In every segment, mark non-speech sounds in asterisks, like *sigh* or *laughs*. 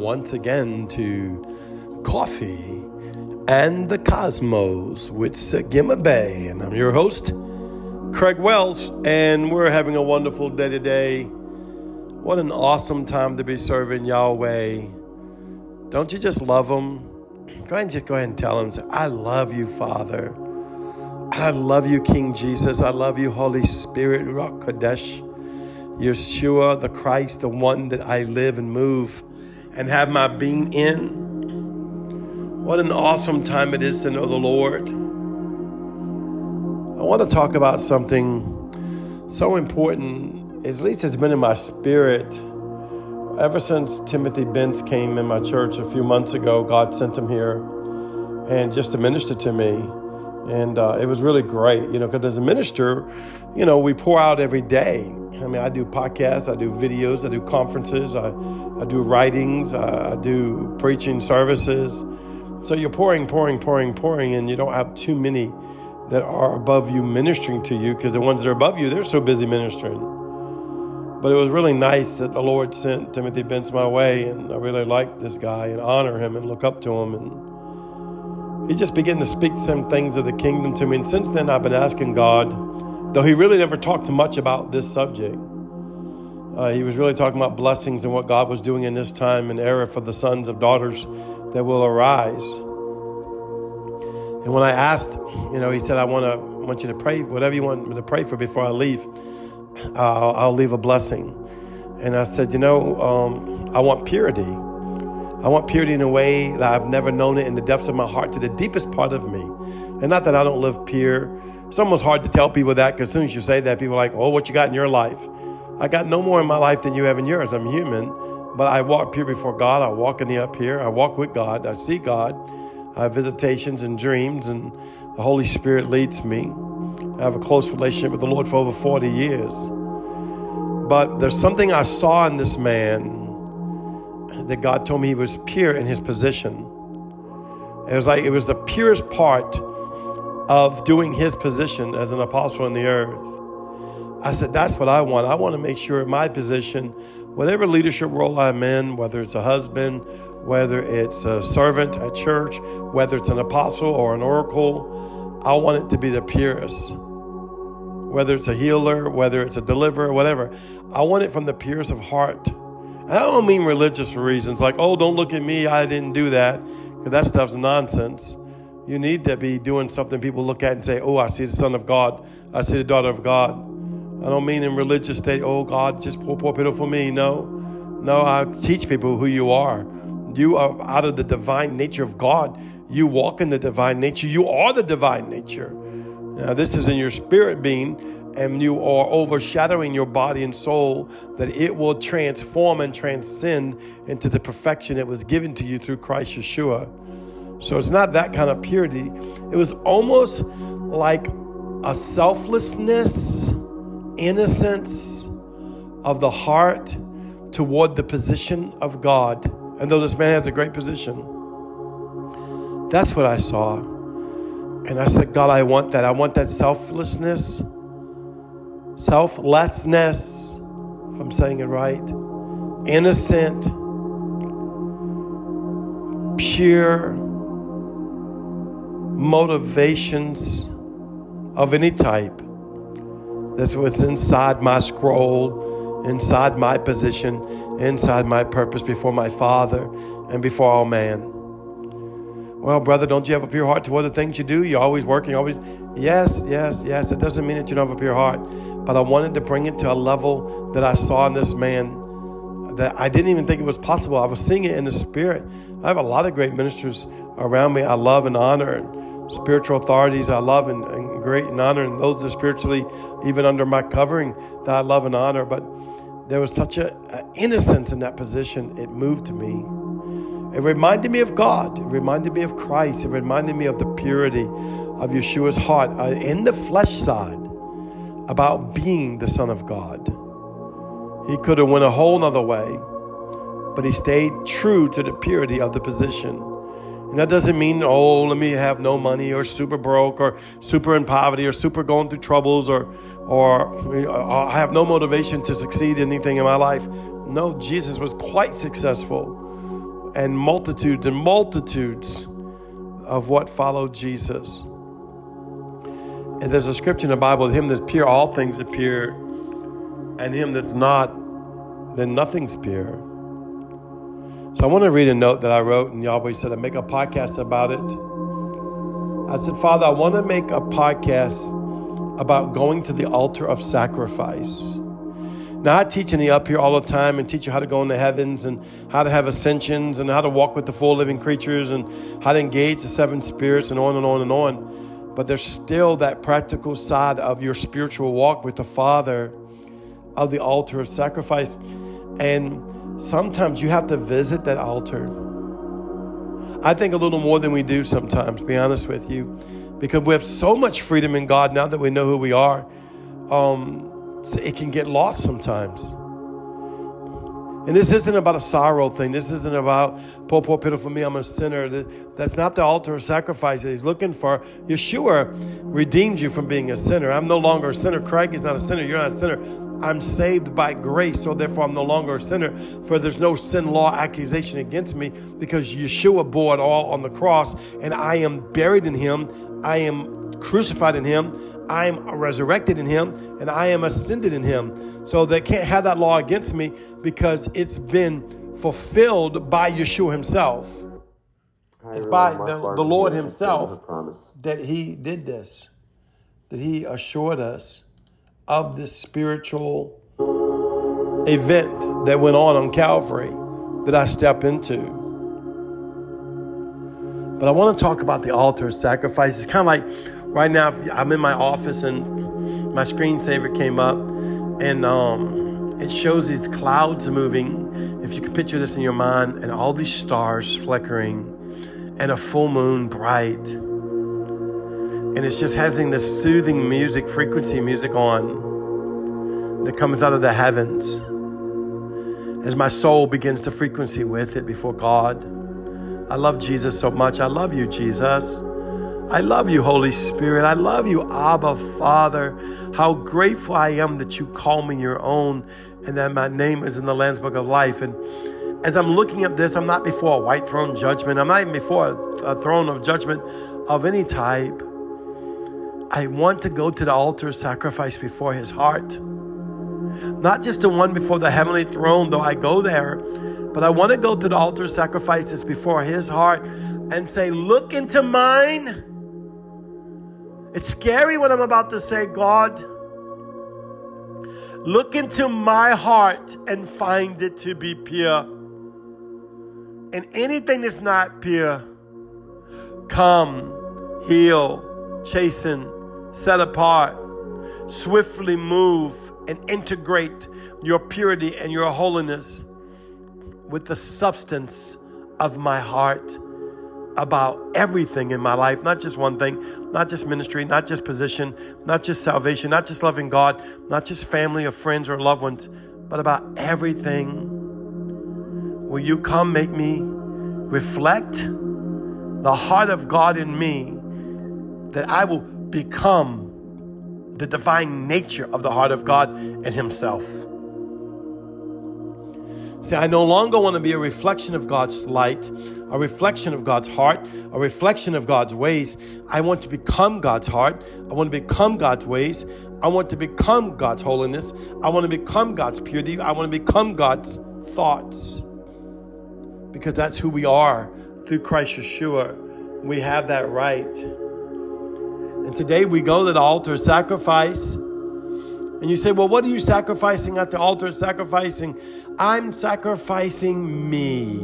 once again to Coffee and the Cosmos with Sagima Bay. And I'm your host, Craig Wells, and we're having a wonderful day today. What an awesome time to be serving Yahweh. Don't you just love Him? Go ahead and just go ahead and tell Him, say, I love you, Father. I love you, King Jesus. I love you, Holy Spirit, Ruach Kodesh. Yeshua, the Christ, the one that I live and move and have my being in. What an awesome time it is to know the Lord. I want to talk about something so important, at least it's been in my spirit. Ever since Timothy Bentz came in my church a few months ago, God sent him here and just to minister to me. And uh, it was really great, you know, because as a minister, you know, we pour out every day I mean, I do podcasts, I do videos, I do conferences, I, I do writings, I, I do preaching services. So you're pouring, pouring, pouring, pouring, and you don't have too many that are above you ministering to you because the ones that are above you, they're so busy ministering. But it was really nice that the Lord sent Timothy Bentz my way, and I really like this guy and honor him and look up to him. And he just began to speak some things of the kingdom to me. And since then, I've been asking God Though he really never talked much about this subject, uh, he was really talking about blessings and what God was doing in this time and era for the sons of daughters that will arise. And when I asked, you know, he said, "I want to want you to pray whatever you want me to pray for before I leave. Uh, I'll leave a blessing." And I said, "You know, um, I want purity. I want purity in a way that I've never known it in the depths of my heart, to the deepest part of me. And not that I don't live pure." It's almost hard to tell people that because as soon as you say that, people are like, oh, what you got in your life? I got no more in my life than you have in yours. I'm human, but I walk pure before God. I walk in the up here. I walk with God. I see God. I have visitations and dreams, and the Holy Spirit leads me. I have a close relationship with the Lord for over 40 years. But there's something I saw in this man that God told me he was pure in his position. It was like it was the purest part of doing his position as an apostle in the earth. I said, That's what I want. I want to make sure my position, whatever leadership role I'm in, whether it's a husband, whether it's a servant at church, whether it's an apostle or an oracle, I want it to be the purest. Whether it's a healer, whether it's a deliverer, whatever, I want it from the purest of heart. I don't mean religious reasons, like, oh, don't look at me, I didn't do that, because that stuff's nonsense. You need to be doing something people look at and say, Oh, I see the Son of God. I see the daughter of God. I don't mean in religious state, oh God, just poor, poor, pitiful me. No. No, I teach people who you are. You are out of the divine nature of God. You walk in the divine nature. You are the divine nature. Now, this is in your spirit being, and you are overshadowing your body and soul that it will transform and transcend into the perfection that was given to you through Christ Yeshua. So it's not that kind of purity. It was almost like a selflessness, innocence of the heart toward the position of God. And though this man has a great position, that's what I saw. And I said, God, I want that. I want that selflessness, selflessness, if I'm saying it right, innocent, pure motivations of any type. That's what's inside my scroll, inside my position, inside my purpose before my Father and before all man. Well, brother, don't you have a pure heart toward the things you do? You're always working, always. Yes, yes, yes. It doesn't mean that you don't have a pure heart. But I wanted to bring it to a level that I saw in this man that I didn't even think it was possible. I was seeing it in the spirit. I have a lot of great ministers around me I love and honor spiritual authorities I love and, and great and honor, and those that are spiritually, even under my covering, that I love and honor. But there was such a, a innocence in that position, it moved me. It reminded me of God. It reminded me of Christ. It reminded me of the purity of Yeshua's heart uh, in the flesh side about being the Son of God. He could have went a whole nother way, but he stayed true to the purity of the position. And that doesn't mean, oh, let me have no money or super broke or super in poverty or super going through troubles or, or I have no motivation to succeed in anything in my life. No, Jesus was quite successful, and multitudes and multitudes of what followed Jesus. And there's a scripture in the Bible him that's pure, all things pure, and him that's not, then nothing's pure. So I want to read a note that I wrote, and Yahweh said, I make a podcast about it. I said, Father, I want to make a podcast about going to the altar of sacrifice. Now, I teach in the up here all the time and teach you how to go in the heavens and how to have ascensions and how to walk with the four living creatures and how to engage the seven spirits and on and on and on. But there's still that practical side of your spiritual walk with the Father of the altar of sacrifice. And sometimes you have to visit that altar. I think a little more than we do sometimes, be honest with you, because we have so much freedom in God now that we know who we are. Um, it can get lost sometimes. And this isn't about a sorrow thing. This isn't about, poor, poor, pitiful me, I'm a sinner. That's not the altar of sacrifice that he's looking for. Yeshua redeemed you from being a sinner. I'm no longer a sinner. Craig is not a sinner. You're not a sinner. I'm saved by grace, so therefore I'm no longer a sinner. For there's no sin law accusation against me because Yeshua bore it all on the cross, and I am buried in him. I am crucified in him. I am resurrected in him and I am ascended in him. So they can't have that law against me because it's been fulfilled by Yeshua himself. It's by the, the Lord himself that he did this, that he assured us of this spiritual event that went on on Calvary that I step into. But I want to talk about the altar sacrifice. It's kind of like right now I'm in my office and my screensaver came up and um, it shows these clouds moving. If you can picture this in your mind, and all these stars flickering, and a full moon bright, and it's just having this soothing music, frequency music on that comes out of the heavens as my soul begins to frequency with it before God. I love Jesus so much. I love you, Jesus. I love you, Holy Spirit. I love you, Abba, Father. How grateful I am that you call me your own and that my name is in the Lamb's Book of Life. And as I'm looking at this, I'm not before a white throne judgment. I'm not even before a throne of judgment of any type. I want to go to the altar sacrifice before his heart. Not just the one before the heavenly throne, though I go there, but I want to go to the altar sacrifices before his heart and say, Look into mine it's scary what I'm about to say, God. Look into my heart and find it to be pure. And anything that's not pure, come, heal, chasten, set apart, swiftly move and integrate your purity and your holiness with the substance of my heart about everything in my life, not just one thing, not just ministry, not just position, not just salvation, not just loving God, not just family or friends or loved ones, but about everything. Will you come make me reflect the heart of God in me that I will become the divine nature of the heart of God and Himself? See, I no longer want to be a reflection of God's light, a reflection of God's heart, a reflection of God's ways. I want to become God's heart. I want to become God's ways. I want to become God's holiness. I want to become God's purity. I want to become God's thoughts. Because that's who we are through Christ Yeshua. We have that right. And today we go to the altar sacrifice. And you say, well, what are you sacrificing at the altar? Sacrificing. I'm sacrificing me.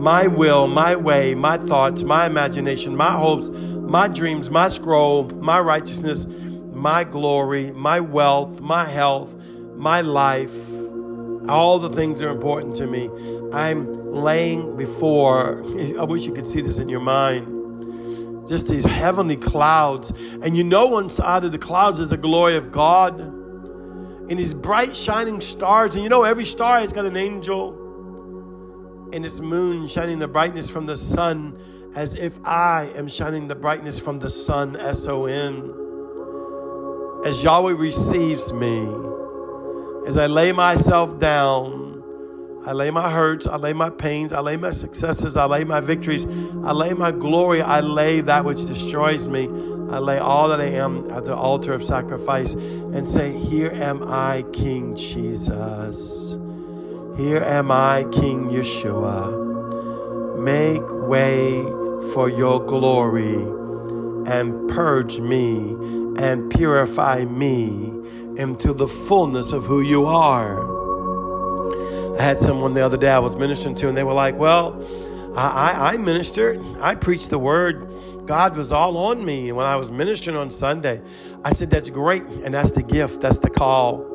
My will, my way, my thoughts, my imagination, my hopes, my dreams, my scroll, my righteousness, my glory, my wealth, my health, my life. All the things are important to me. I'm laying before, *laughs* I wish you could see this in your mind just these heavenly clouds. And you know, inside of the clouds is the glory of God. And these bright shining stars. And you know, every star has got an angel. And its moon shining the brightness from the sun as if I am shining the brightness from the sun, S O N. As Yahweh receives me, as I lay myself down, I lay my hurts, I lay my pains, I lay my successes, I lay my victories, I lay my glory, I lay that which destroys me. I lay all that I am at the altar of sacrifice and say, Here am I, King Jesus. Here am I, King Yeshua. Make way for your glory and purge me and purify me into the fullness of who you are. I had someone the other day I was ministering to, and they were like, Well, I, I, ministered, I preached the word. God was all on me when I was ministering on Sunday. I said, That's great, and that's the gift, that's the call.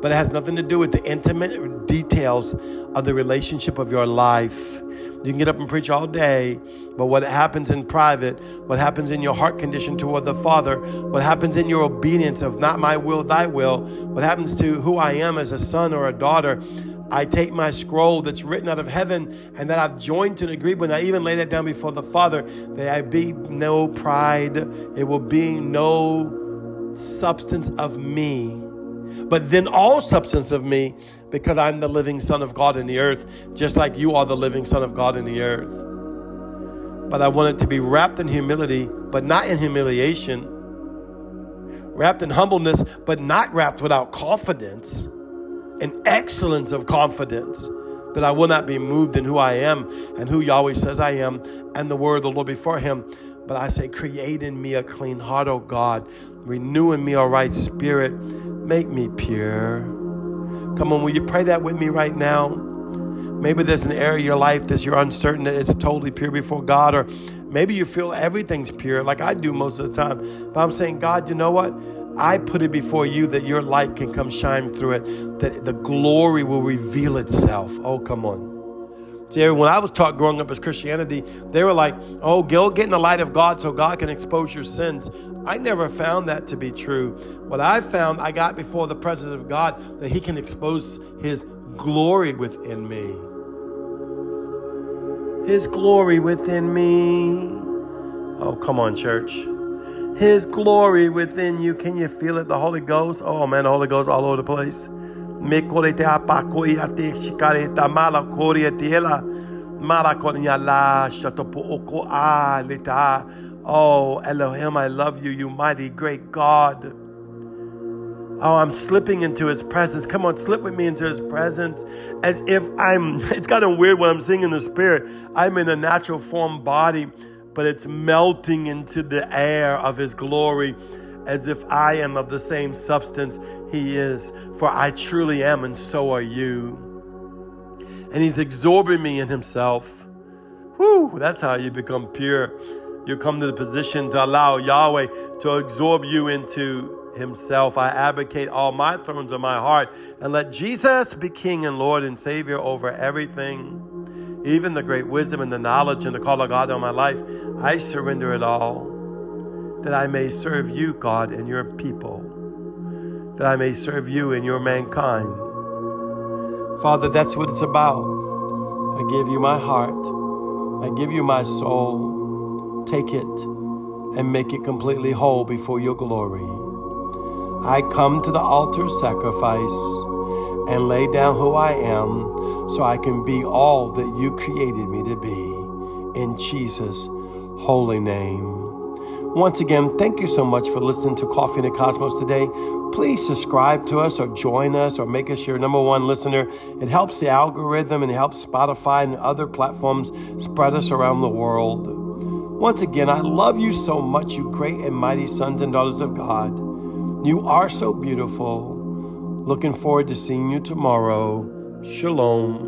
But it has nothing to do with the intimate details of the relationship of your life. You can get up and preach all day, but what happens in private, what happens in your heart condition toward the Father, what happens in your obedience of not my will, thy will, what happens to who I am as a son or a daughter, I take my scroll that's written out of heaven and that I've joined to an agreement. I even lay that down before the Father that I be no pride. It will be no substance of me, but then all substance of me because I'm the living Son of God in the earth, just like you are the living Son of God in the earth. But I want it to be wrapped in humility, but not in humiliation. Wrapped in humbleness, but not wrapped without confidence an excellence of confidence that I will not be moved in who I am and who Yahweh says I am and the word of the Lord before him. But I say, create in me a clean heart, O God. Renew in me a right spirit. Make me pure. Come on, will you pray that with me right now? Maybe there's an area of your life that you're uncertain that it's totally pure before God, or maybe you feel everything's pure, like I do most of the time. But I'm saying, God, you know what? I put it before you that your light can come shine through it, that the glory will reveal itself. Oh, come on. See, when I was taught growing up as Christianity, they were like, oh, go get in the light of God so God can expose your sins. I never found that to be true. What I found, I got before the presence of God that He can expose His glory within me. His glory within me. Oh, come on, church. His glory within you. Can you feel it? The Holy Ghost. Oh man, the Holy Ghost all over the place. Oh, Elohim, I love you, you mighty great God. Oh, I'm slipping into his presence. Come on, slip with me into his presence. As if I'm, *laughs* it's kind of weird when I'm singing the spirit. I'm in a natural form body but it's melting into the air of His glory as if I am of the same substance He is. For I truly am, and so are you. And He's absorbing me in Himself. Whew, that's how you become pure. You come to the position to allow Yahweh to absorb you into Himself. I advocate all my thrones of my heart and let Jesus be King and Lord and Savior over everything even the great wisdom and the knowledge and the call of God on my life, I surrender it all that I may serve you, God, and your people, that I may serve you and your mankind. Father, that's what it's about. I give you my heart, I give you my soul. Take it and make it completely whole before your glory. I come to the altar sacrifice and lay down who I am so I can be all that you created me to be. In Jesus' holy name. Once again, thank you so much for listening to Coffee in the Cosmos today. Please subscribe to us or join us or make us your number one listener. It helps the algorithm and it helps Spotify and other platforms spread us around the world. Once again, I love you so much, you great and mighty sons and daughters of God. You are so beautiful. Looking forward to seeing you tomorrow. Shalom.